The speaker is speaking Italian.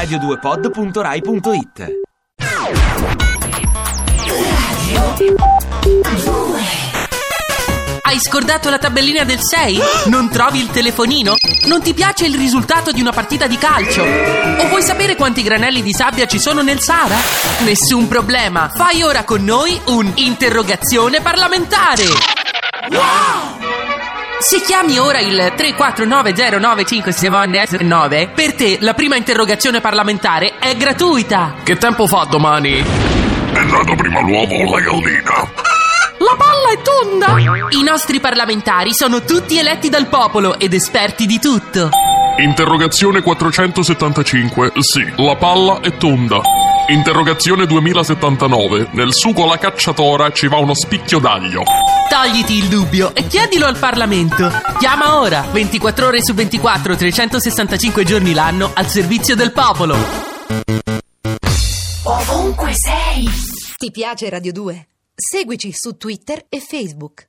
radio2pod.rai.it Hai scordato la tabellina del 6? Non trovi il telefonino? Non ti piace il risultato di una partita di calcio? O vuoi sapere quanti granelli di sabbia ci sono nel Sahara? Nessun problema, fai ora con noi un'interrogazione parlamentare! Se chiami ora il 34909579, per te la prima interrogazione parlamentare è gratuita. Che tempo fa domani? È nato prima l'uovo o la gallina? La palla è tonda! I nostri parlamentari sono tutti eletti dal popolo ed esperti di tutto. Interrogazione 475. Sì, la palla è tonda. Interrogazione 2079. Nel sugo alla cacciatora ci va uno spicchio d'aglio. Togliti il dubbio e chiedilo al Parlamento. Chiama ora, 24 ore su 24, 365 giorni l'anno, al servizio del popolo. Ovunque sei. Ti piace Radio 2? Seguici su Twitter e Facebook.